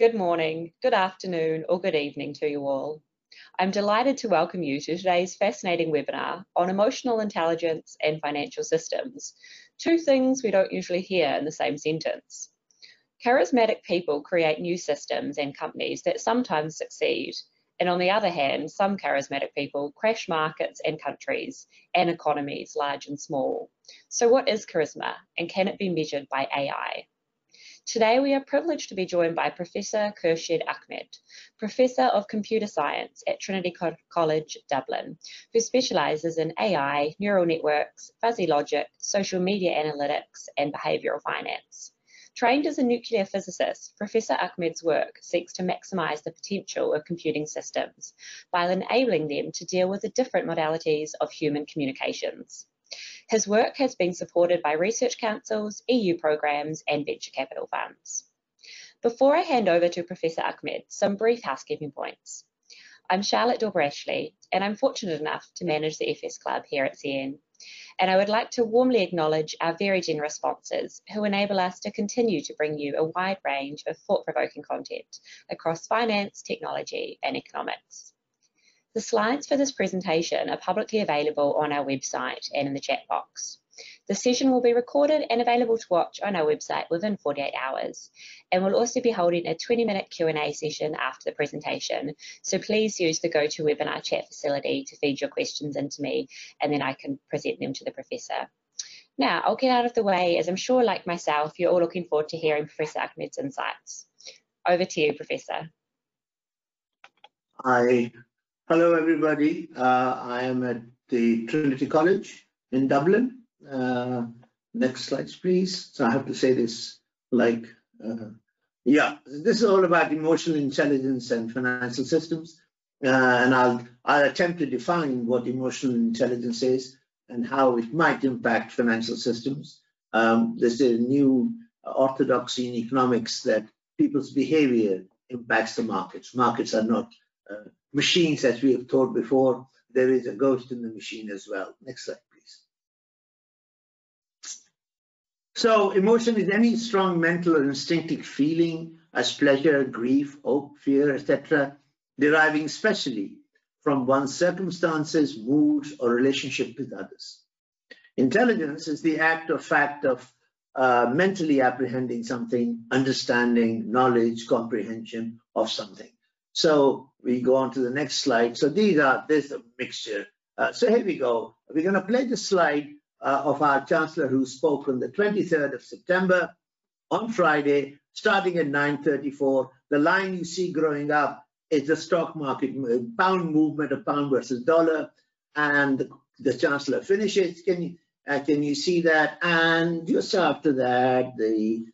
Good morning, good afternoon, or good evening to you all. I'm delighted to welcome you to today's fascinating webinar on emotional intelligence and financial systems, two things we don't usually hear in the same sentence. Charismatic people create new systems and companies that sometimes succeed, and on the other hand, some charismatic people crash markets and countries and economies large and small. So what is charisma and can it be measured by AI? Today we are privileged to be joined by Professor Khurshid Ahmad, Professor of Computer Science at Trinity Co College Dublin, who specialises in AI, neural networks, fuzzy logic, social media analytics and behavioural finance. Trained as a nuclear physicist, Professor Ahmad's work seeks to maximise the potential of computing systems by enabling them to deal with the different modalities of human communications. His work has been supported by research councils, EU programs and venture capital funds. Before I hand over to Professor Ahmad, some brief housekeeping points. I'm Charlotte Dorber-Ashley and I'm fortunate enough to manage the FS Club here at Z/Yen. And I would like to warmly acknowledge our very generous sponsors who enable us to continue to bring you a wide range of thought-provoking content across finance, technology and economics. The slides for this presentation are publicly available on our website and in the chat box. The session will be recorded and available to watch on our website within 48 hours. And we'll also be holding a 20-minute Q&A session after the presentation. So please use the GoToWebinar chat facility to feed your questions into me, and then I can present them to the professor. Now, I'll get out of the way, as I'm sure, like myself, you're all looking forward to hearing Professor Ahmad's insights. Over to you, Professor. I Hello, everybody. Uh, I am at the Trinity College in Dublin. Uh, next slides, please. So I have to say this like, uh, yeah, this is all about emotional intelligence and financial systems. Uh, and I'll, I'll attempt to define what emotional intelligence is and how it might impact financial systems. Um, there's a new orthodoxy in economics that people's behavior impacts the markets. Markets are not machines, as we have told before, there is a ghost in the machine as well. Next slide, please. So emotion is any strong mental or instinctive feeling as pleasure, grief, hope, fear, etc., deriving specially from one's circumstances, moods, or relationship with others. Intelligence is the act or fact of uh, mentally apprehending something, understanding, knowledge, comprehension of something. So we go on to the next slide. So these are, a mixture. Uh, so here we go. We're going to play the slide uh, of our chancellor who spoke on the 23rd of September on Friday, starting at 9.34. The line you see growing up is the stock market pound movement of pound versus dollar. And the, the chancellor finishes. Can you, uh, can you see that? And just after that, the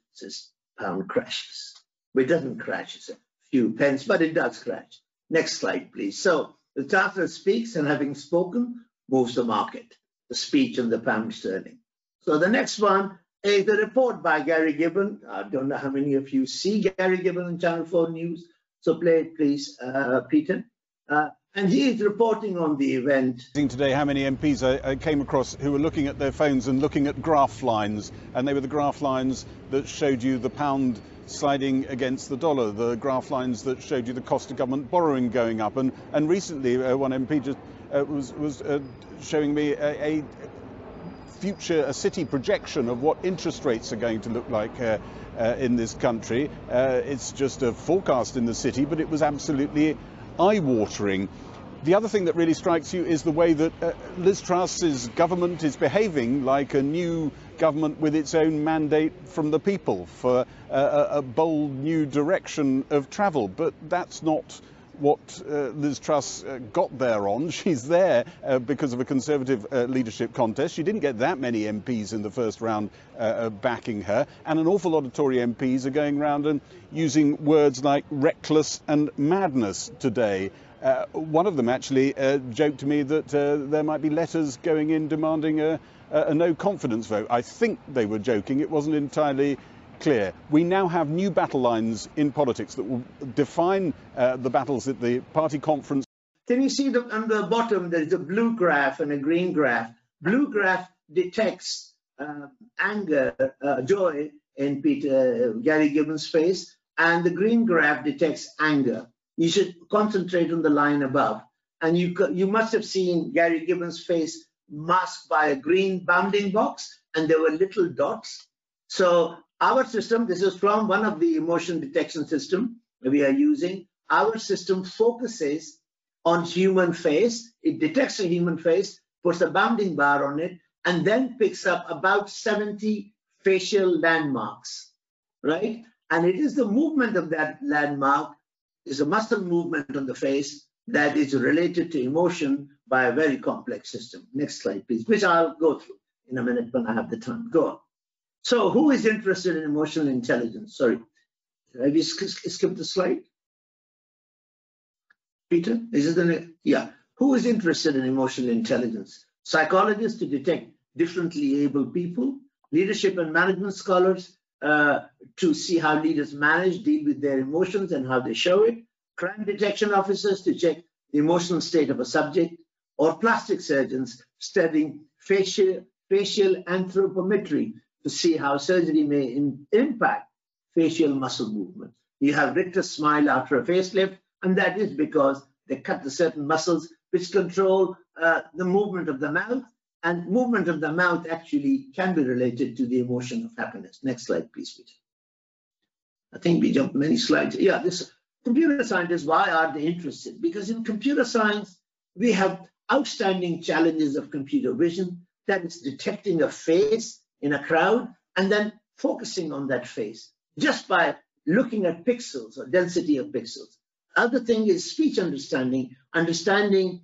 pound crashes. It doesn't crash, it's a few pence, but it does crash. Next slide, please. So the chancellor speaks and having spoken, moves the market, the speech and the pound sterling. So the next one is the report by Gary Gibbon. I don't know how many of you see Gary Gibbon on Channel 4 News. So play it, please, uh, Peter. Uh, and he is reporting on the event. Today, how many MPs I, I, came across who were looking at their phones and looking at graph lines, and they were the graph lines that showed you the pound sliding against the dollar, the graph lines that showed you the cost of government borrowing going up, and and recently uh, one MP just uh, was was uh, showing me a, a, future a city projection of what interest rates are going to look like. Uh, uh, in this country. Uh, it's just a forecast in the city, but it was absolutely eye-watering. The other thing that really strikes you is the way that uh, Liz Truss's government is behaving like a new government with its own mandate from the people for uh, a bold new direction of travel. But that's not what uh, Liz Truss uh, got there on. She's there uh, because of a Conservative uh, leadership contest. She didn't get that many MPs in the first round uh, uh, backing her. And an awful lot of Tory MPs are going around and using words like reckless and madness today. one of them actually joked to me that there might be letters going in demanding a, a no confidence vote. I think they were joking. It wasn't entirely clear. We now have new battle lines in politics that will define uh, the battles at the party conference. Can you see the, on the bottom there's a blue graph and a green graph? Blue graph detects uh, anger, uh, joy in Peter uh, Gary Gibbon's face. and the green graph detects anger. You should concentrate on the line above. And you, you must have seen Gary Gibbons' face masked by a green bounding box, and there were little dots. So our system, this is from one of the emotion detection system we are using. Our system focuses on human face. It detects a human face, puts a bounding bar on it, and then picks up about 70 facial landmarks, right? And it is the movement of that landmark, is a muscle movement on the face that is related to emotion by a very complex system. Next slide, please, which I'll go through in a minute when I have the time. Go on. So who is interested in emotional intelligence? Sorry, have you skipped the slide? Peter, is it the, yeah. Who is interested in emotional intelligence? Psychologists to detect differently able people, leadership and management scholars uh, to see how leaders manage, deal with their emotions and how they show it, crime detection officers to check the emotional state of a subject, or plastic surgeons studying facial, facial anthropometry to see how surgery may in, impact facial muscle movement. You have rictus smile after a facelift, and that is because they cut the certain muscles which control uh, the movement of the mouth, and movement of the mouth actually can be related to the emotion of happiness. Next slide, please, Peter. I think we jumped many slides. Yeah, this computer scientists, why are they interested? Because in computer science, we have outstanding challenges of computer vision, that is detecting a face in a crowd and then focusing on that face just by looking at pixels or density of pixels. Other thing is speech understanding, understanding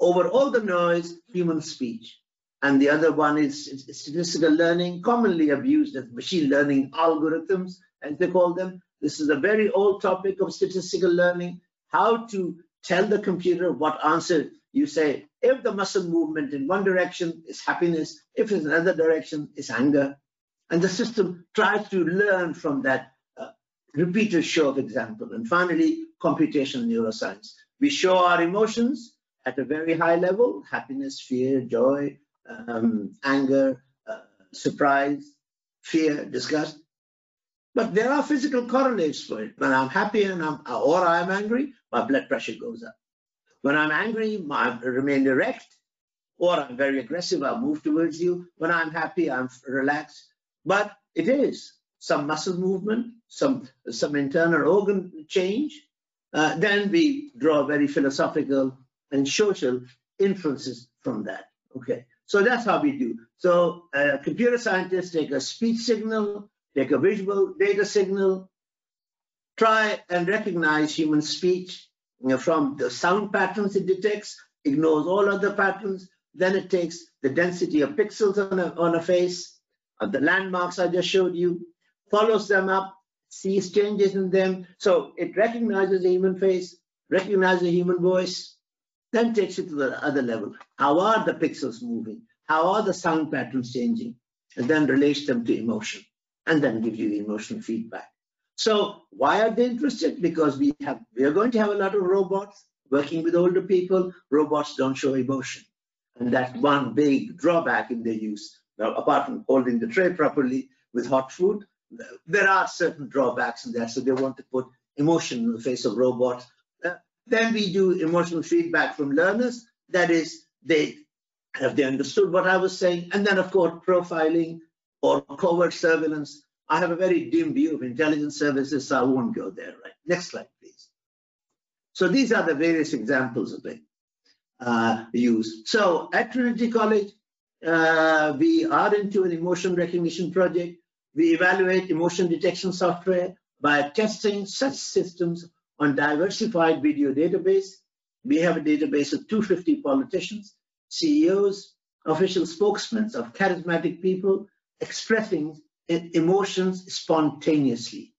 over all the noise, human speech. And the other one is statistical learning, commonly abused as machine learning algorithms, as they call them, this is a very old topic of statistical learning, how to tell the computer what answer you say. If the muscle movement in one direction is happiness, if it's another direction is anger. And the system tries to learn from that uh, repeated show of example. And finally, computational neuroscience. We show our emotions at a very high level, happiness, fear, joy, um, anger, uh, surprise, fear, disgust. But there are physical correlates for it. When I'm happy and I'm, or I'm angry, my blood pressure goes up. When I'm angry, I remain erect, or I'm very aggressive, I'll move towards you. When I'm happy, I'm relaxed. But it is some muscle movement, some, some internal organ change. Uh, then we draw very philosophical and social inferences from that. Okay, so that's how we do. So uh, computer scientists take a speech signal, take a visual data signal, try and recognize human speech from the sound patterns it detects, ignores all other patterns, then it takes the density of pixels on a, on a face, of the landmarks I just showed you, follows them up, sees changes in them. So it recognizes a human face, recognizes a human voice, then takes it to the other level. How are the pixels moving? How are the sound patterns changing? And then relates them to emotion and then gives you the emotional feedback. So why are they interested? Because we have we are going to have a lot of robots working with older people. Robots don't show emotion. And that's one big drawback in their use. Now, apart from holding the tray properly with hot food, there are certain drawbacks in that. So they want to put emotion in the face of robots. Uh, then we do emotional feedback from learners. That is, they have they understood what I was saying. And then, of course, profiling or covert surveillance. I have a very dim view of intelligence services, so I won't go there. Right. Next slide, please. So these are the various examples of it uh, used. So at Trinity College, uh, we are into an emotion recognition project. We evaluate emotion detection software by testing such systems on diversified video database. We have a database of 250 politicians, CEOs, official spokesmen of charismatic people, expressing emotions spontaneously.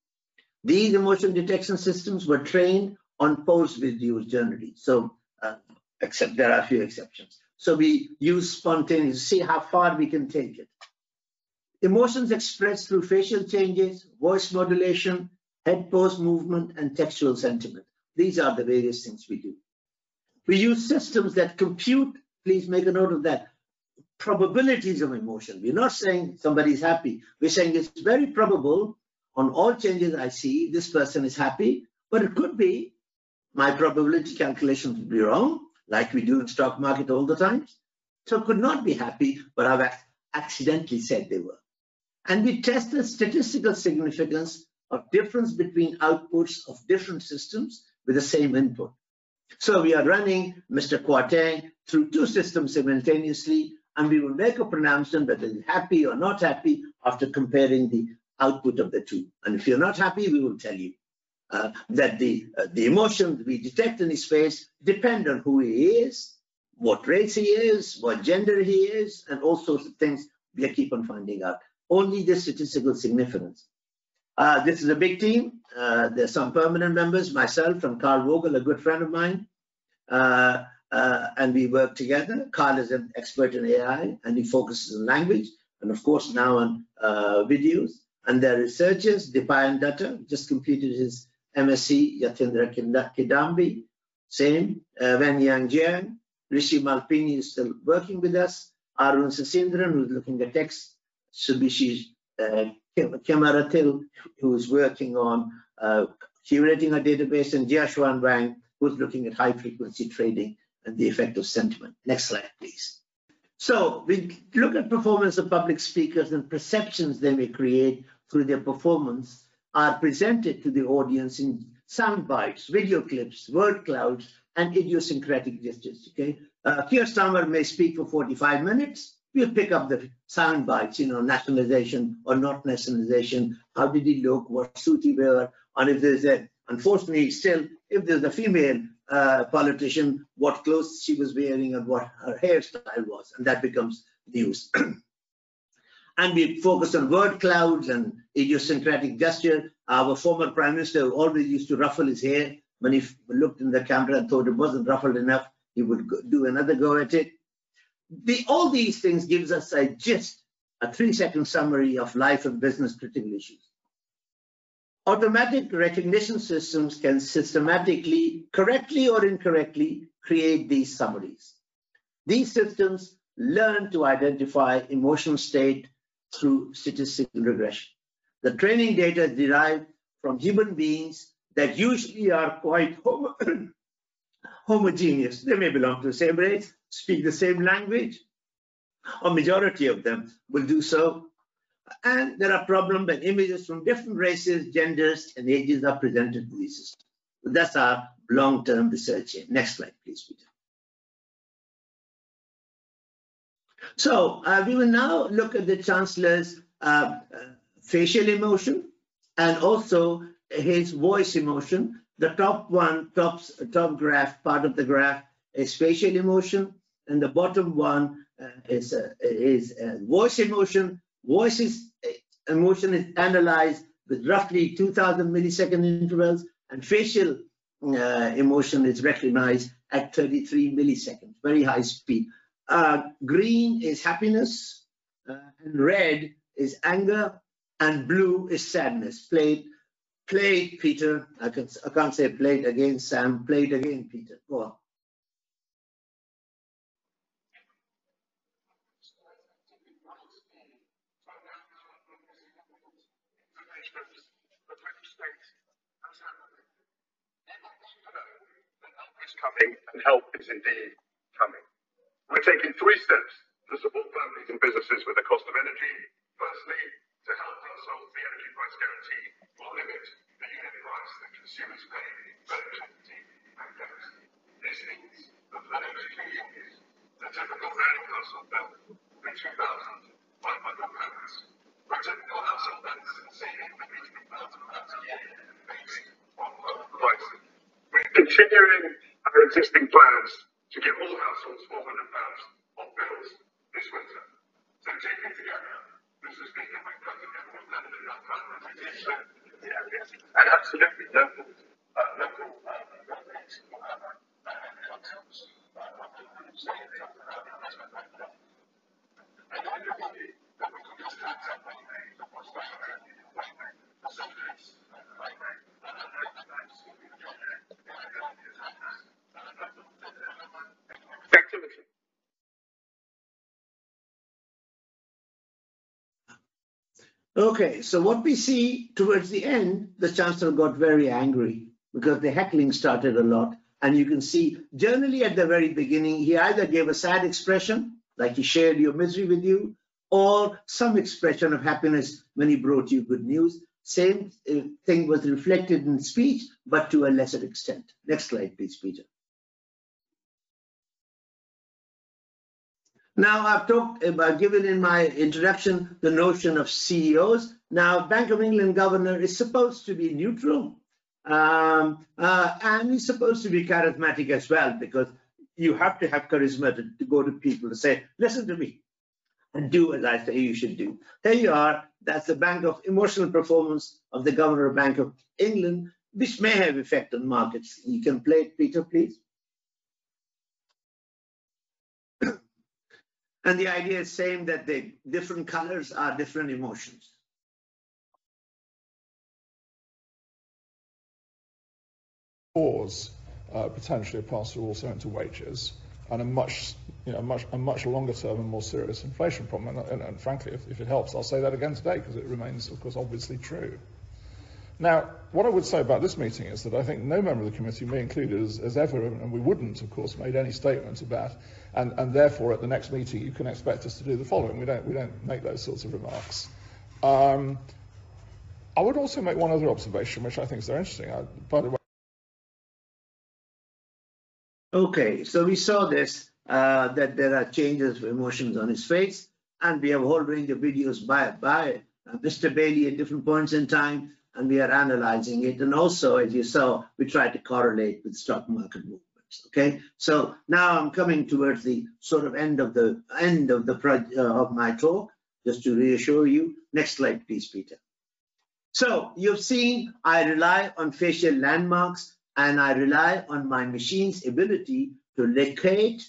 These emotion detection systems were trained on post videos generally. So, uh, except there are a few exceptions. So we use spontaneous to see how far we can take it. Emotions expressed through facial changes, voice modulation, head pose movement, and textual sentiment. These are the various things we do. We use systems that compute, please make a note of that, probabilities of emotion. We're not saying somebody's happy. We're saying it's very probable on all changes I see, this person is happy, but it could be my probability calculations would be wrong, like we do in stock market all the time. So could not be happy, but I've accidentally said they were. And we test the statistical significance of difference between outputs of different systems with the same input. So we are running Mr. Kwarteng through two systems simultaneously, and we will make a pronouncement whether he's happy or not happy after comparing the output of the two. And if you're not happy, we will tell you uh, that the, uh, the emotions we detect in his face depend on who he is, what race he is, what gender he is, and all sorts of things we keep on finding out. Only the statistical significance. Uh, this is a big team. Uh, there's some permanent members, myself and Carl Vogel, a good friend of mine. Uh, uh, and we work together. Carl is an expert in AI and he focuses on language and of course now on uh, videos. And their researchers, Dipayan Datta, just completed his MSc, Yatindra Kidambi, same, uh, Wen Yang Jiang, Rishi Malpini is still working with us, Arun Sasindran, who's looking at text, Subishi uh, Kemaratil, who's working on uh, curating a database, and Jiashuan Wang, who's looking at high frequency trading the effect of sentiment. Next slide, please. So we look at performance of public speakers and perceptions they may create through their performance are presented to the audience in sound bites, video clips, word clouds, and idiosyncratic gestures. Okay, uh, Keir Starmer may speak for 45 minutes. We'll pick up the sound bites, you know, nationalization or not nationalization. How did he look? What suit he wear? And if there's a, unfortunately, still, if there's a female uh, politician, what clothes she was wearing and what her hairstyle was, and that becomes news. and we focus on word clouds and idiosyncratic gesture. Our former prime minister always used to ruffle his hair. When he looked in the camera and thought it wasn't ruffled enough, he would do another go at it. The, all these things gives us a gist, a three-second summary of life and business critical issues. Automatic recognition systems can systematically, correctly or incorrectly, create these summaries. These systems learn to identify emotional state through statistical regression. The training data is derived from human beings that usually are quite homogeneous. They may belong to the same race, speak the same language, or majority of them will do so. And there are problems when images from different races, genders, and ages are presented to these systems. That's our long-term research here. Next slide, please, Peter. So uh, we will now look at the Chancellor's uh, uh, facial emotion and also his voice emotion. The top one, top, top graph, part of the graph is facial emotion, and the bottom one uh, is, uh, is uh, voice emotion. Voice is, emotion is analyzed with roughly 2000 millisecond intervals, and facial emotion is recognized at 33 milliseconds, very high speed. Uh, green is happiness, uh, and red is anger, and blue is sadness. Play, play, Peter. I, can, I can't say play it again, Sam. Play it again, Peter. Go on. Coming and help is indeed coming. We're taking three steps to support families and businesses with the cost of energy. Firstly, to help households, the energy price guarantee will limit the unit price that consumers pay relative to the pandemic. This means that for the next years, the typical annual household bill will be £2,500. For typical household, that's saving between £3,000 a year based on. We're continuing our existing plans to give all households £400 off bills this winter. So taken together, Mr. Speaker, my cousin everyone landed enough time the areas. And absolutely local, uh, local uh, governments will have uh, concepts. And I believe that we can just have something that was Okay, so what we see towards the end, the chancellor got very angry because the heckling started a lot. And you can see generally at the very beginning, he either gave a sad expression, like he shared your misery with you, or some expression of happiness when he brought you good news. Same uh, thing was reflected in speech, but to a lesser extent. Next slide, please, Peter. Now, I've talked about, given in my introduction, the notion of CEOs. Now, Bank of England governor is supposed to be neutral, um, uh, and he's supposed to be charismatic as well, because you have to have charisma to, to go to people and say, listen to me, and do as I say you should do. There you are. That's the Bank of Emotional Performance of the Governor of Bank of England, which may have effect on markets. You can play it, Peter, please. And the idea is same that the different colors are different emotions. Cause uh, potentially pass through also into wages and a much, you know, much, a much longer term and more serious inflation problem. And, and, and frankly, if, if, it helps, I'll say that again today because it remains, of course, obviously true. Now, what I would say about this meeting is that I think no member of the committee, me included, has, has ever, and we wouldn't, of course, made any statement about and, and therefore at the next meeting you can expect us to do the following. We don't, we don't make those sorts of remarks. Um, I would also make one other observation, which I think is very interesting. I, by the way. Okay, so we saw this, uh, that there are changes of emotions on his face, and we have a whole range of videos by, by uh, Mr. Bailey at different points in time, and we are analyzing it. And also, as you saw, we try to correlate with stock market movements. Okay, so now I'm coming towards the sort of end of the end of the uh, of my talk, just to reassure you. Next slide, please, Peter. So you've seen I rely on facial landmarks and I rely on my machine's ability to locate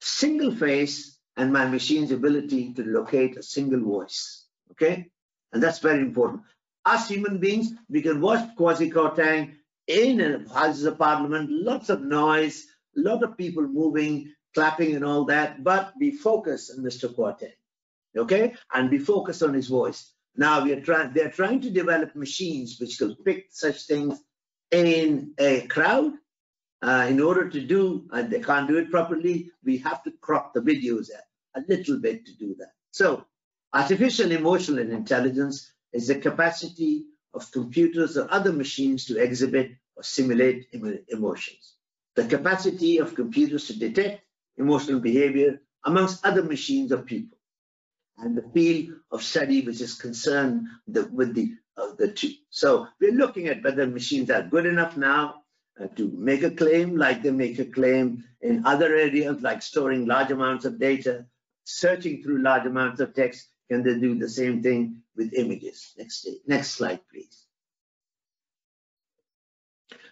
single face and my machine's ability to locate a single voice. Okay, and that's very important. Us human beings, we can watch Kwasi Kwarteng in Houses of Parliament, lots of noise, a lot of people moving, clapping and all that, but be focused on Mr. Kwarteng, okay? And be focused on his voice. Now we are trying, they're trying to develop machines which can pick such things in a crowd. Uh, in order to do, and they can't do it properly, we have to crop the videos a little bit to do that. So artificial emotional intelligence is the capacity of computers or other machines to exhibit or simulate emotions. The capacity of computers to detect emotional behavior amongst other machines or people. And the field of study which is concerned the, with the, uh, the two. So we're looking at whether machines are good enough now uh, to make a claim like they make a claim in other areas like storing large amounts of data, searching through large amounts of text. Can they do the same thing with images. Next, next slide, please.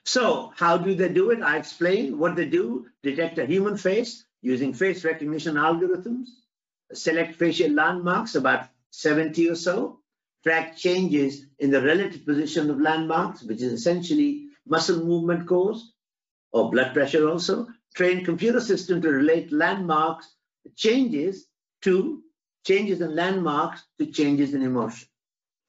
So how do they do it? I explained what they do, detect a human face using face recognition algorithms, select facial landmarks, about 70 or so, track changes in the relative position of landmarks, which is essentially muscle movement caused, or blood pressure also, train computer system to relate landmarks changes to changes in landmarks to changes in emotion.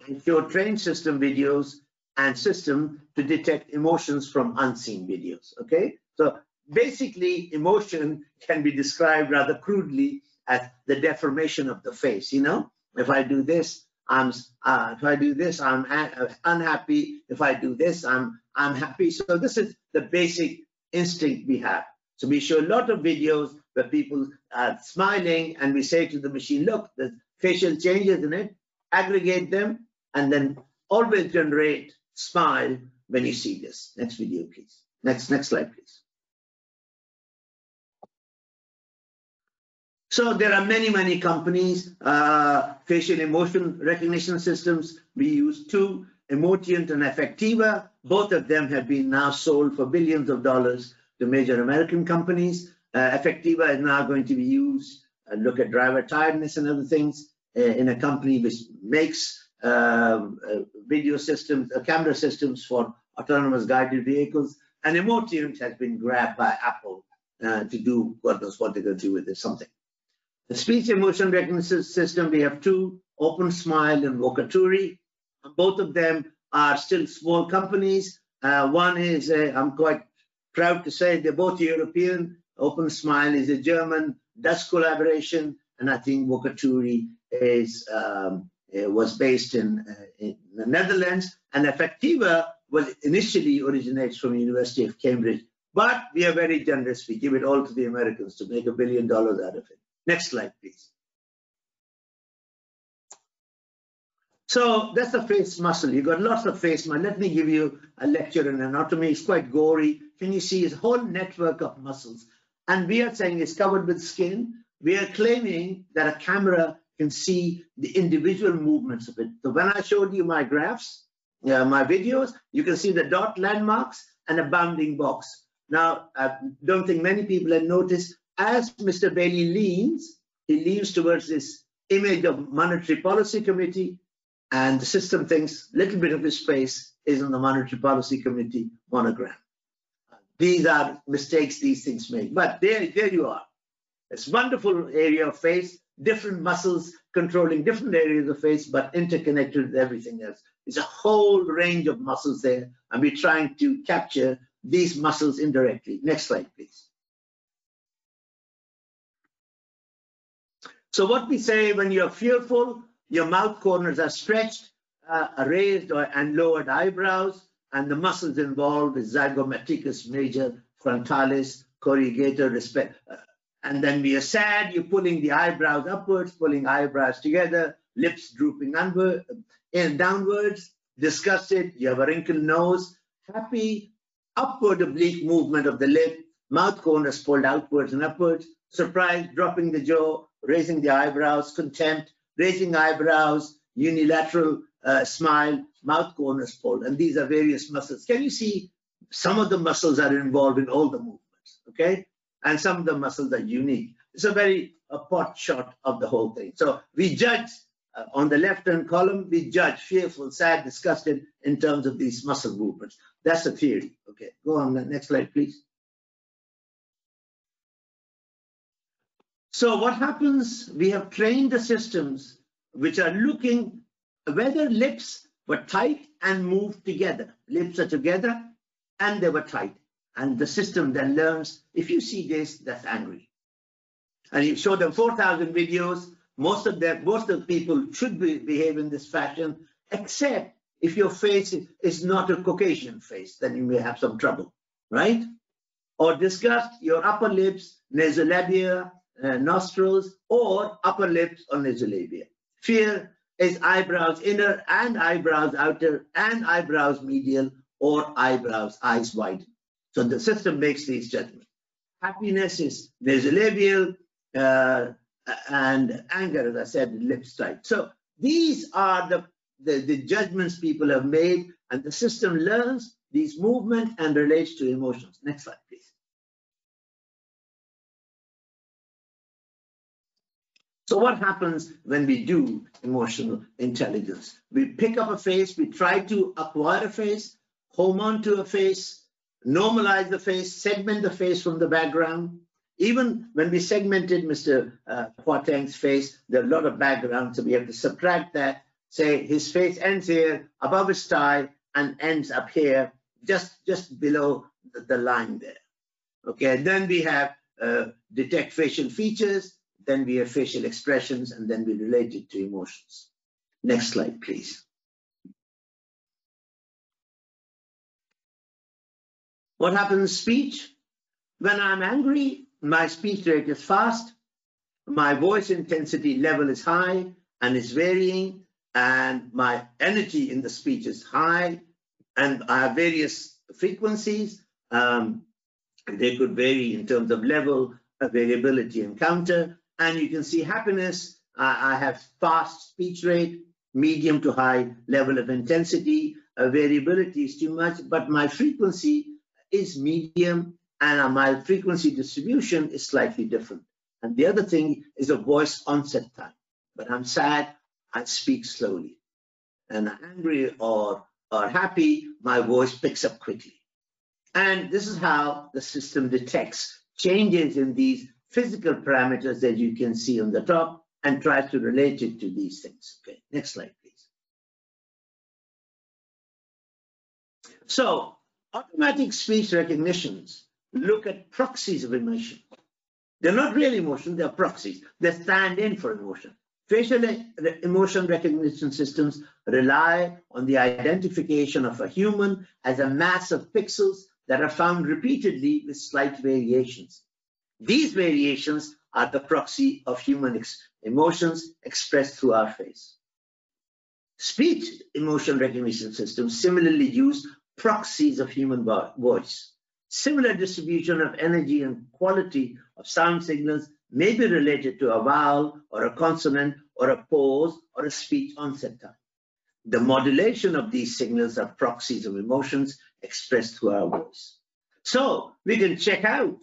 And show train system videos and system to detect emotions from unseen videos, okay? So basically emotion can be described rather crudely as the deformation of the face, you know? If I do this, I'm, uh, if I do this, I'm uh, unhappy. If I do this, I'm, I'm happy. So this is the basic instinct we have. So we show a lot of videos where people are smiling and we say to the machine, look, there's facial changes in it, aggregate them, and then always generate smile when you see this. Next video, please. Next, next slide, please. So there are many, many companies, uh, facial emotion recognition systems. We use two, Emotient and Affectiva. Both of them have been now sold for billions of dollars to major American companies. Uh, Affectiva is now going to be used, uh, look at driver tiredness and other things uh, in a company which makes um, uh, video systems, uh, camera systems for autonomous guided vehicles. And Emotient has been grabbed by Apple uh, to do what knows what they're going to do with it, something. The speech emotion recognition system, we have two, Open Smile and Vokaturi. Both of them are still small companies. One is, I'm quite proud to say, they're both European. Open Smile is a German Dutch collaboration, and I think Vokaturi is um, was based in, uh, in, the Netherlands, and Affectiva was initially originates from University of Cambridge. But we are very generous. We give it all to the Americans to make a billion dollars out of it. Next slide, please. So that's the face muscle. You've got lots of face muscle. Let me give you a lecture in anatomy. It's quite gory. Can you see his whole network of muscles? And we are saying it's covered with skin. We are claiming that a camera can see the individual movements of it. So when I showed you my graphs, uh, my videos, you can see the dot landmarks and a bounding box. Now, I don't think many people have noticed, as Mr. Bailey leans, he leans towards this image of monetary policy committee, and the system thinks a little bit of his face is on the monetary policy committee monogram. These are mistakes these things make, but there, there you are. It's wonderful area of face, different muscles controlling different areas of face, but interconnected with everything else. It's a whole range of muscles there, and we're trying to capture these muscles indirectly. Next slide, please. So what we say when you're fearful, your mouth corners are stretched, uh, raised or, and lowered eyebrows, and the muscles involved is zygomaticus major, frontalis, corrugator, respect, uh, and then we are sad, you're pulling the eyebrows upwards, pulling eyebrows together, lips drooping onward and downwards, disgusted, you have a wrinkled nose, happy, upward oblique movement of the lip, mouth corners pulled outwards and upwards, surprise, dropping the jaw, raising the eyebrows, contempt, raising eyebrows, unilateral uh, smile, mouth corners pulled. And these are various muscles. Can you see some of the muscles are involved in all the movements, okay? and some of the muscles are unique. It's a very a pot shot of the whole thing. So we judge uh, on the left-hand column, we judge fearful, sad, disgusted in terms of these muscle movements. That's the theory. Okay, go on next slide, please. So what happens, we have trained the systems which are looking whether lips were tight and moved together. Lips are together and they were tight. And the system then learns, if you see this, that's angry. And you show them 4,000 videos, most of them, most of the people should be, behave in this fashion, except if your face is not a Caucasian face, then you may have some trouble, right? Or disgust, your upper lips, nasolabial, uh, nostrils, or upper lips or nasolabial. Fear is eyebrows inner and eyebrows outer and eyebrows medial or eyebrows eyes wide. So the system makes these judgments. Happiness is nasolabial uh, and anger, as I said, lips tight. So these are the, the, the judgments people have made, and the system learns these movements and relates to emotions. Next slide, please. So what happens when we do emotional intelligence? We pick up a face, we try to acquire a face, home on to a face, normalize the face, segment the face from the background. Even when we segmented Mr. Uh, face, there are a lot of background, so we have to subtract that. Say his face ends here, above his tie, and ends up here, just, just below the, the line there. Okay, and then we have uh, detect facial features, then we have facial expressions, and then we relate it to emotions. Next slide, please. What happens speech? When I'm angry, my speech rate is fast, my voice intensity level is high and is varying, and my energy in the speech is high, and I have various frequencies. Um, they could vary in terms of level, variability, and counter. And you can see happiness. I have fast speech rate, medium to high level of intensity. Variability is too much, but my frequency is medium and my frequency distribution is slightly different. And the other thing is a voice onset time. When I'm sad, I speak slowly. And angry or, or happy, my voice picks up quickly. And this is how the system detects changes in these physical parameters that you can see on the top. and tries to relate it to these things. Okay, next slide, please. So automatic speech recognitions look at proxies of emotion. They're not real emotion, they're proxies. They stand in for emotion. Facial emotion recognition systems rely on the identification of a human as a mass of pixels that are found repeatedly with slight variations. These variations are the proxy of human ex emotions expressed through our face. Speech emotion recognition systems similarly use proxies of human voice. Similar distribution of energy and quality of sound signals may be related to a vowel or a consonant or a pause or a speech onset time. The modulation of these signals are proxies of emotions expressed through our voice. So we can check out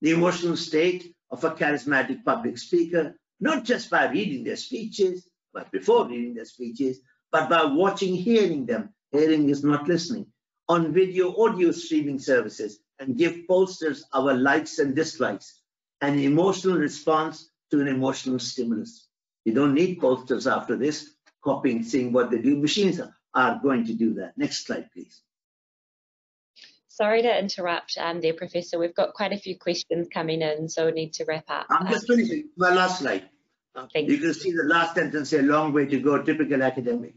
the emotional state of a charismatic public speaker, not just by reading their speeches, but before reading their speeches, but by watching, hearing them. Hearing is not listening. On video audio streaming services and give pollsters our likes and dislikes, an emotional response to an emotional stimulus. You don't need pollsters after this, copying, seeing what they do. Machines are going to do that. Next slide, please. Sorry to interrupt um, there, Professor. We've got quite a few questions coming in, so we need to wrap up. I'm just finishing my last slide. Thank you, you can see the last sentence a long way to go, typical academic.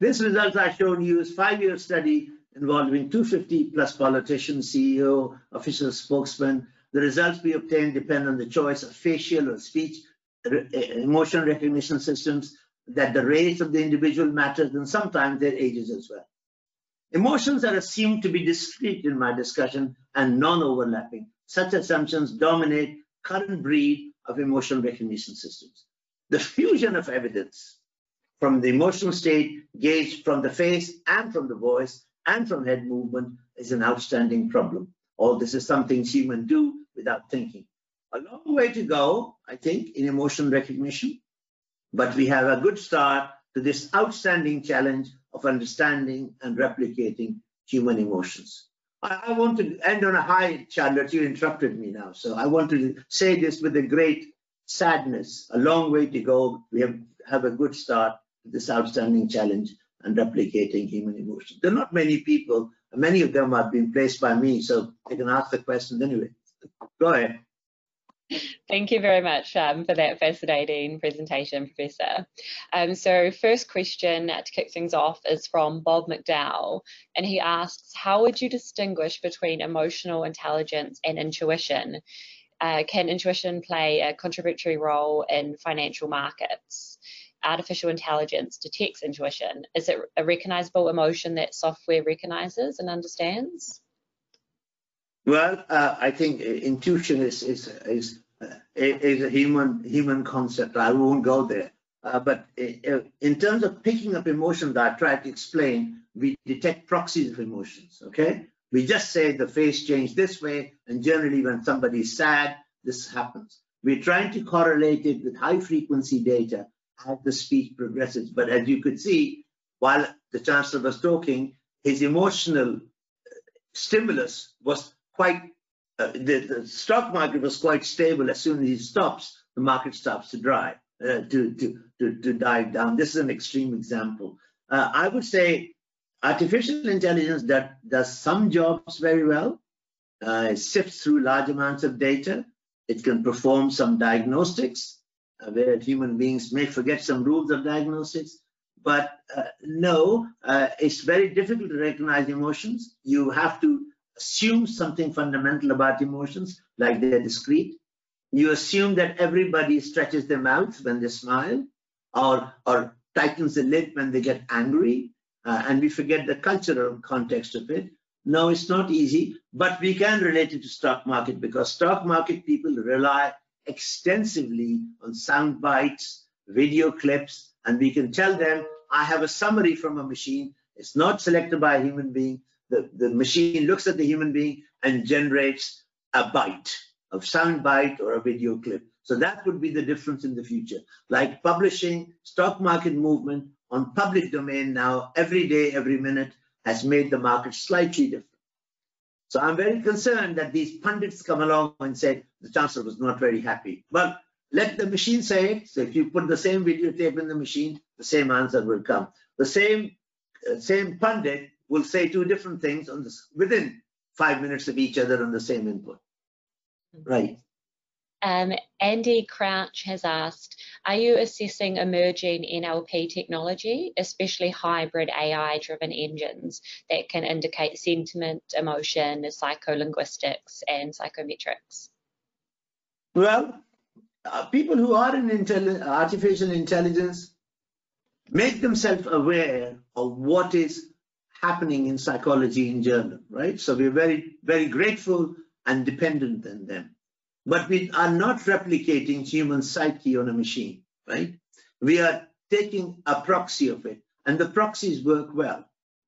This result I've shown you is five-year study involving 250 plus politicians, CEO, official spokesman. The results we obtain depend on the choice of facial or speech emotion recognition systems, that the race of the individual matters, and sometimes their ages as well. Emotions are assumed to be discrete in my discussion and non-overlapping. Such assumptions dominate current breed of emotion recognition systems. The fusion of evidence from the emotional state gauged from the face and from the voice and from head movement is an outstanding problem. All this is something humans do without thinking. A long way to go, I think, in emotion recognition, but we have a good start to this outstanding challenge of understanding and replicating human emotions. I, I, want to end on a high, Charlotte. You interrupted me now. So I want to say this with a great sadness. A long way to go. We have, have a good start to this outstanding challenge and replicating human emotions. There are not many people, many of them have been placed by me, so I can ask the questions anyway. Go ahead. Thank you very much um, for that fascinating presentation, Professor. Um, so first question to kick things off is from Bob McDowell, and he asks, how would you distinguish between emotional intelligence and intuition? Uh, can intuition play a contributory role in financial markets? Artificial intelligence detects intuition. Is it a recognizable emotion that software recognizes and understands? Well, uh, I think intuition is is is is a human human concept. I won't go there. Uh, but in terms of picking up emotions, I tried to explain, we detect proxies of emotions. Okay, we just say the face changed this way, and generally when somebody is sad, this happens. We're trying to correlate it with high frequency data as the speech progresses. But as you could see, while the chancellor was talking, his emotional stimulus was quite, uh, the, the, stock market was quite stable. As soon as he stops, the market stops to dry, uh, to, to, to, to dive down. This is an extreme example. Uh, I would say artificial intelligence that does some jobs very well. Uh, it sifts through large amounts of data. It can perform some diagnostics uh, where human beings may forget some rules of diagnostics. But uh, no, it's very difficult to recognize emotions. You have to assume something fundamental about emotions, like they're discrete. You assume that everybody stretches their mouth when they smile or, or tightens the lip when they get angry. Uh, and we forget the cultural context of it. No, it's not easy, but we can relate it to stock market because stock market people rely extensively on sound bites, video clips, and we can tell them, I have a summary from a machine. It's not selected by a human being the, the machine looks at the human being and generates a bite, a sound bite or a video clip. So that would be the difference in the future. Like publishing stock market movement on public domain now, every day, every minute, has made the market slightly different. So I'm very concerned that these pundits come along and say the chancellor was not very happy. Well, let the machine say it. So if you put the same videotape in the machine, the same answer will come. The same uh, same pundit will say two different things on this within five minutes of each other on the same input. Right. Um, Andy Crouch has asked, are you assessing emerging NLP technology, especially hybrid AI-driven engines that can indicate sentiment, emotion, psycholinguistics, and psychometrics? Well, uh, people who are in intelli artificial intelligence make themselves aware of what is happening in psychology in general, right? So we're very, very grateful and dependent on them. But we are not replicating human psyche on a machine, right? We are taking a proxy of it, and the proxies work well,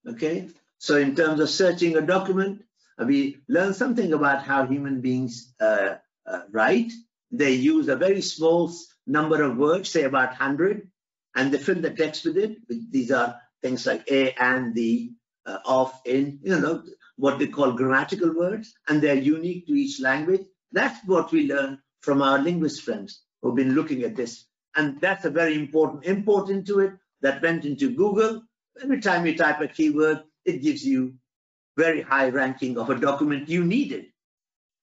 okay? So in terms of searching a document, we learn something about how human beings uh, uh, write. They use a very small number of words, say about 100, and they fill the text with it. These are things like a and the, uh, of, in, you know, what they call grammatical words, and they're unique to each language. That's what we learn from our linguist friends who've been looking at this. And that's a very important import into it that went into Google. Every time you type a keyword, it gives you very high ranking of a document you needed.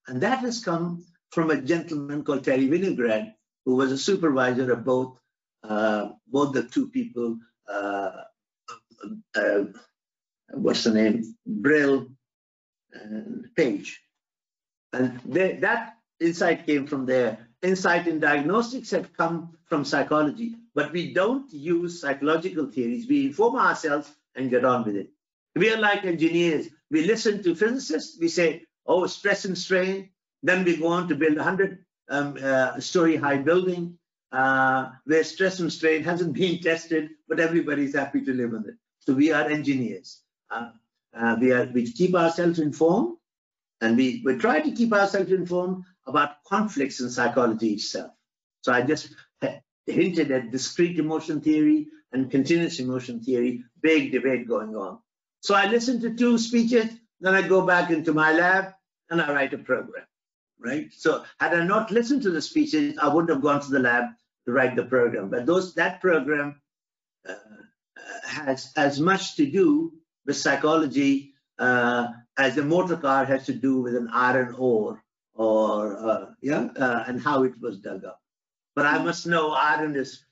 And that has come from a gentleman called Terry Winograd, who was a supervisor of both uh, both the two people, uh, uh, what's the name, Brin and Page. And they, that insight came from there. Insight in diagnostics had come from psychology, but we don't use psychological theories. We inform ourselves and get on with it. We are like engineers. We listen to physicists. We say, oh, stress and strain. Then we go on to build a 100 um, uh, story high building uh, where stress and strain hasn't been tested, but everybody's happy to live with it. So we are engineers. Uh, uh, we are we keep ourselves informed, and we we try to keep ourselves informed about conflicts in psychology itself. So I just hinted at discrete emotion theory and continuous emotion theory, big debate going on. So I listen to two speeches, then I go back into my lab and I write a program, right? So had I not listened to the speeches, I wouldn't have gone to the lab to write the program. But those that program uh, has as much to do with psychology uh, as a motor car has to do with an iron ore or uh, yeah, uh, and how it was dug up. But I must know iron is.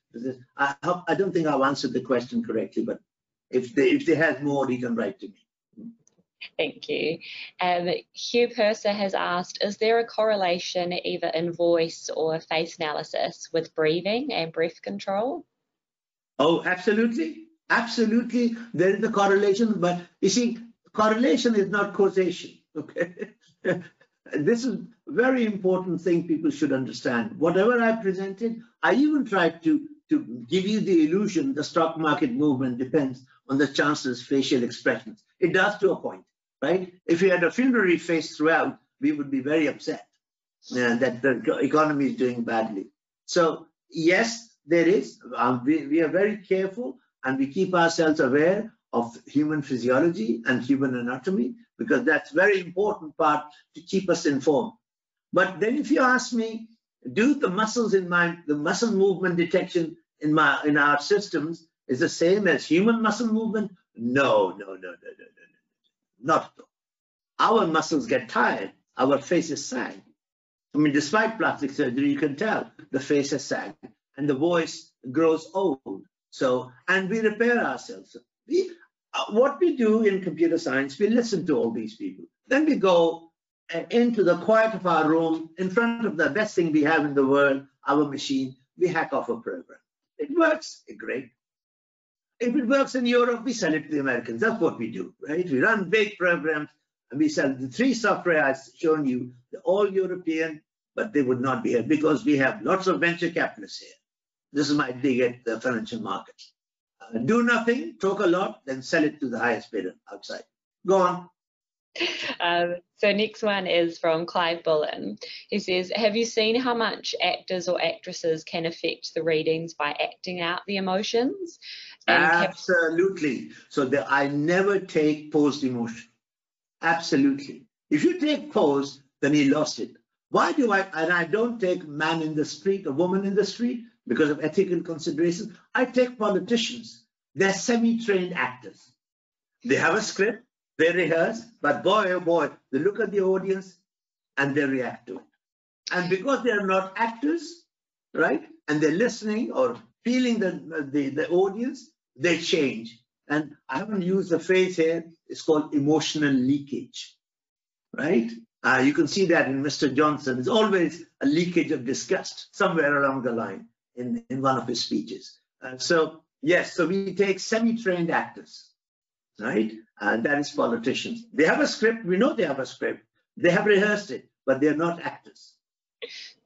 I hope I don't think I've answered the question correctly, but if they if they have more, he can write to me. Thank you. Um, Hugh Purser has asked, is there a correlation either in voice or face analysis with breathing and breath control? Oh, absolutely. Absolutely. There is a correlation, but you see, correlation is not causation. Okay. this is very important thing people should understand. Whatever I presented, I even tried to, to give you the illusion the stock market movement depends on the chancellor's facial expressions. It does to a point right? If we had a funerary face throughout, we would be very upset that the economy is doing badly. So yes, there is. Um, we, we are very careful and we keep ourselves aware of human physiology and human anatomy because that's very important part to keep us informed. But then if you ask me, do the muscles in my, the muscle movement detection in my, in our systems is the same as human muscle movement? No, no, no, no, no, no. No, not at all. Our muscles get tired. Our faces sag. I mean, despite plastic surgery, you can tell the face has sagged and the voice grows old. So, and we repair ourselves. We, uh, what we do in computer science, we listen to all these people. Then we go uh, into the quiet of our room in front of the best thing we have in the world, our machine. We hack off a program. It works, great. If it works in Europe, we sell it to the Americans. That's what we do, right? We run big programs and we sell the three software I've shown you, they're all European, but they would not be here because we have lots of venture capitalists here. This is my dig at the financial markets. Uh, do nothing, talk a lot, then sell it to the highest bidder outside. Go on. Um, so next one is from Clive Bullen. He says, have you seen how much actors or actresses can affect the readings by acting out the emotions? Absolutely. So the, I never take posed emotion. Absolutely. If you take pose, then he lost it. Why do I, and I don't take man in the street, a woman in the street, because of ethical considerations. I take politicians. They're semi-trained actors. They have a script, they rehearse, but boy, oh boy, they look at the audience and they react to it. And because they're not actors, right, and they're listening or feeling the, the, the audience, they change. And I haven't used the phrase here, it's called emotional leakage, right? Uh, you can see that in Mr. Johnson. There's always a leakage of disgust somewhere along the line in, in one of his speeches. Uh, so, yes, so we take semi-trained actors, right? And that is politicians. They have a script. We know they have a script. They have rehearsed it, but they're not actors.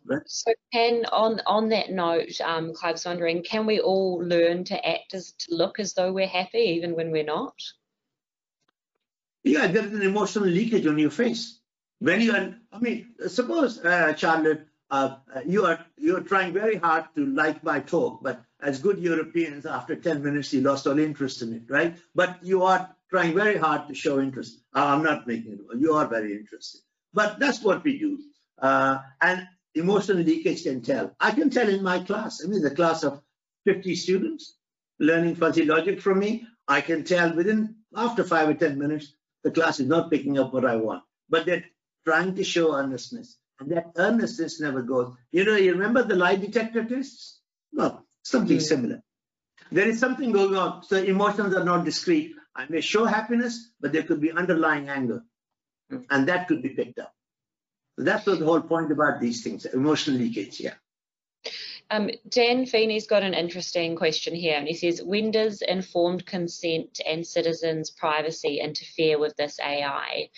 Right? So, can on on that note, um, Clive's wondering, can we all learn to act as to look as though we're happy even when we're not? Yeah, there's an emotional leakage on your face when you are. I mean, suppose uh, Charlotte, uh, you are you are trying very hard to like my talk, but as good Europeans, after 10 minutes, you lost all interest in it, right? But you are trying very hard to show interest. Uh, I'm not making it. You are very interested. But that's what we do. Uh, and emotional leakage can tell. I can tell in my class. I mean, the class of 50 students learning fuzzy logic from me. I can tell within after five or 10 minutes, the class is not picking up what I want. But they're trying to show earnestness. And that earnestness never goes. You know, you remember the lie detector tests? Well, something mm. similar. There is something going on. So emotions are not discrete. I may show happiness, but there could be underlying anger. Mm. And that could be picked up. So that's what the whole point about these things, emotional leakage, yeah. Um, Dan Feeney's got an interesting question here, and he says, when does informed consent and citizens' privacy interfere with this AI?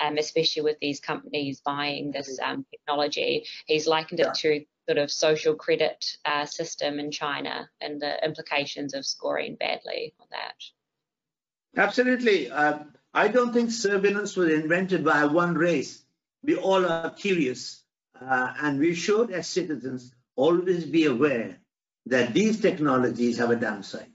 Um, especially with these companies buying this mm-hmm. um, technology. He's likened yeah. it to sort of social credit uh, system in China and the implications of scoring badly on that. Absolutely. Uh, I don't think surveillance was invented by one race. We all are curious, uh, and we should, as citizens, always be aware that these technologies have a downside.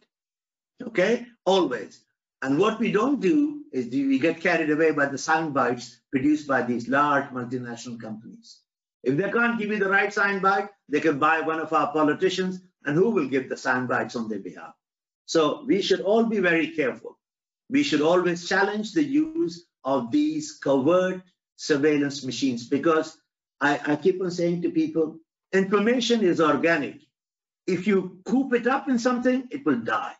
Okay? Always. And what we don't do is we get carried away by the sound bites produced by these large multinational companies. If they can't give you the right sound bite, they can buy one of our politicians, and who will give the sound bites on their behalf? So we should all be very careful. We should always challenge the use of these covert surveillance machines because I, I keep on saying to people, information is organic. If you coop it up in something, it will die.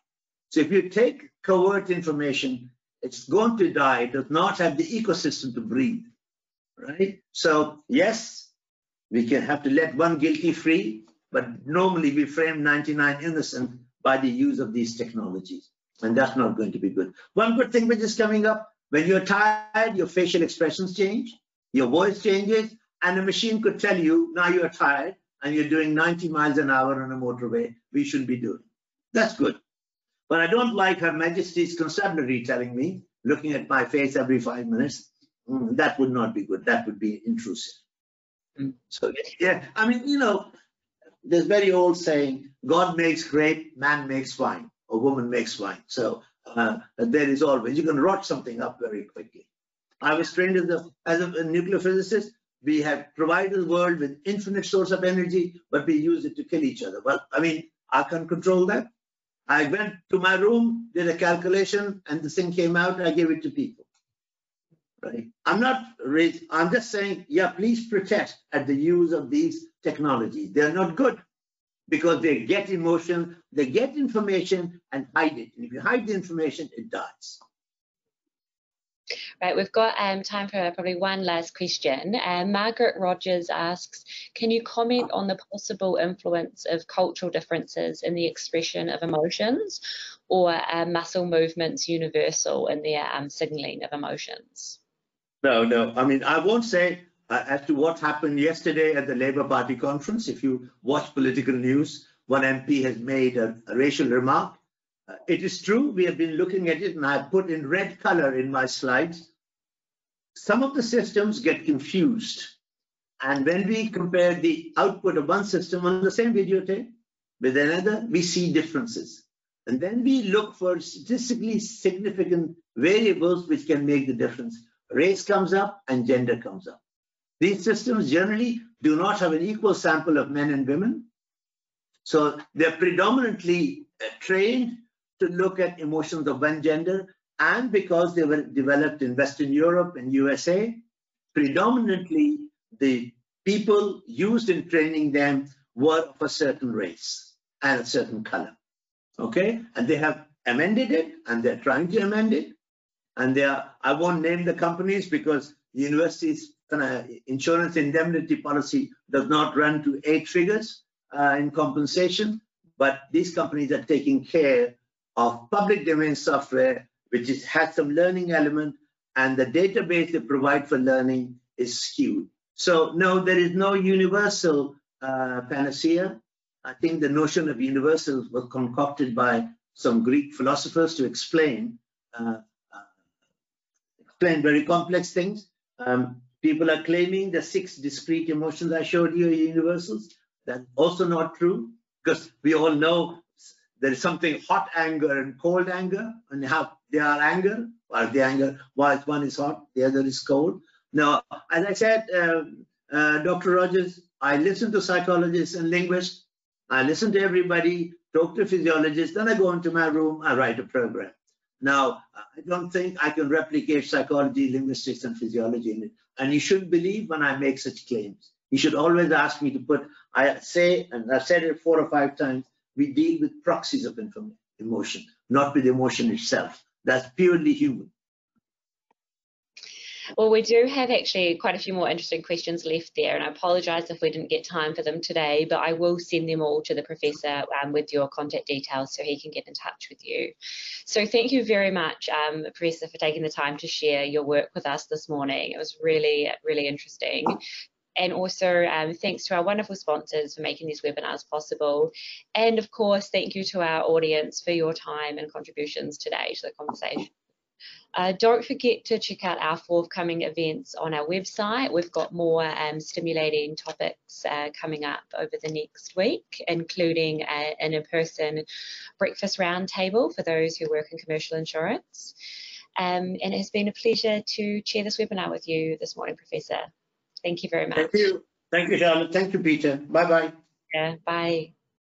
So if you take covert information, it's going to die. It does not have the ecosystem to breathe, right? So yes, we can have to let one guilty free, but normally we frame 99 innocent by the use of these technologies. And that's not going to be good. One good thing which is coming up, when you're tired, your facial expressions change, your voice changes, and the machine could tell you, now you're tired and you're doing 90 miles an hour on a motorway, we shouldn't be doing. That's good. But I don't like Her Majesty's Constabulary telling me, looking at my face every five minutes, mm, that would not be good. That would be intrusive. Mm. So, yeah, I mean, you know, there's very old saying, God makes grape, man makes wine, or woman makes wine. So uh, there is always, you can rot something up very quickly. I was trained as a, as a nuclear physicist. We have provided the world with infinite source of energy, but we use it to kill each other. Well, I mean, I can control that. I went to my room, did a calculation, and the thing came out. I gave it to people. Right? I'm not. I'm just saying, yeah, please protest at the use of these technologies. They're not good because they get emotion, they get information, and hide it. And if you hide the information, it dies. Right, we've got um, time for probably one last question. Uh, Margaret Rogers asks, can you comment on the possible influence of cultural differences in the expression of emotions or uh, muscle movements universal in their um, signaling of emotions? No, no. I mean, I won't say uh, as to what happened yesterday at the Labour Party conference. If you watch political news, one MP has made a, a racial remark it is true, we have been looking at it and I put in red color in my slides. Some of the systems get confused. And when we compare the output of one system on the same videotape with another, we see differences. And then we look for statistically significant variables which can make the difference. Race comes up and gender comes up. These systems generally do not have an equal sample of men and women. So they're predominantly uh, trained to look at emotions of one gender. And because they were developed in Western Europe and USA, predominantly the people used in training them were of a certain race and a certain color. Okay, and they have amended it and they're trying to amend it. And they are, I won't name the companies because the university's insurance indemnity policy does not run to eight figures uh, in compensation, but these companies are taking care of public domain software, which is, has some learning element, and the database they provide for learning is skewed. So no, there is no universal uh, panacea. I think the notion of universal was concocted by some Greek philosophers to explain uh, uh, explain very complex things. Um, people are claiming the six discrete emotions I showed you are universals. That's also not true because we all know there is something hot anger and cold anger, and how they are anger, while the anger, while one is hot, the other is cold. Now, as I said, uh, uh, Dr. Rogers, I listen to psychologists and linguists. I listen to everybody, talk to physiologists, then I go into my room, I write a program. Now, I don't think I can replicate psychology, linguistics, and physiology in it. And you shouldn't believe when I make such claims. You should always ask me to put, I say, and I've said it four or five times, we deal with proxies of emotion, not with emotion itself. That's purely human. Well, we do have actually quite a few more interesting questions left there, and I apologise if we didn't get time for them today, but I will send them all to the professor um, with your contact details so he can get in touch with you. So thank you very much, um, Professor, for taking the time to share your work with us this morning. It was really, really interesting. And also um, thanks to our wonderful sponsors for making these webinars possible. And of course, thank you to our audience for your time and contributions today to the conversation. Uh, don't forget to check out our forthcoming events on our website. We've got more um, stimulating topics uh, coming up over the next week, including uh, an in-person breakfast roundtable for those who work in commercial insurance. Um, and it has been a pleasure to chair this webinar with you this morning, Professor. Thank you very much. Thank you. Thank you, Charlotte. Thank you, Peter. Bye-bye. Yeah, bye.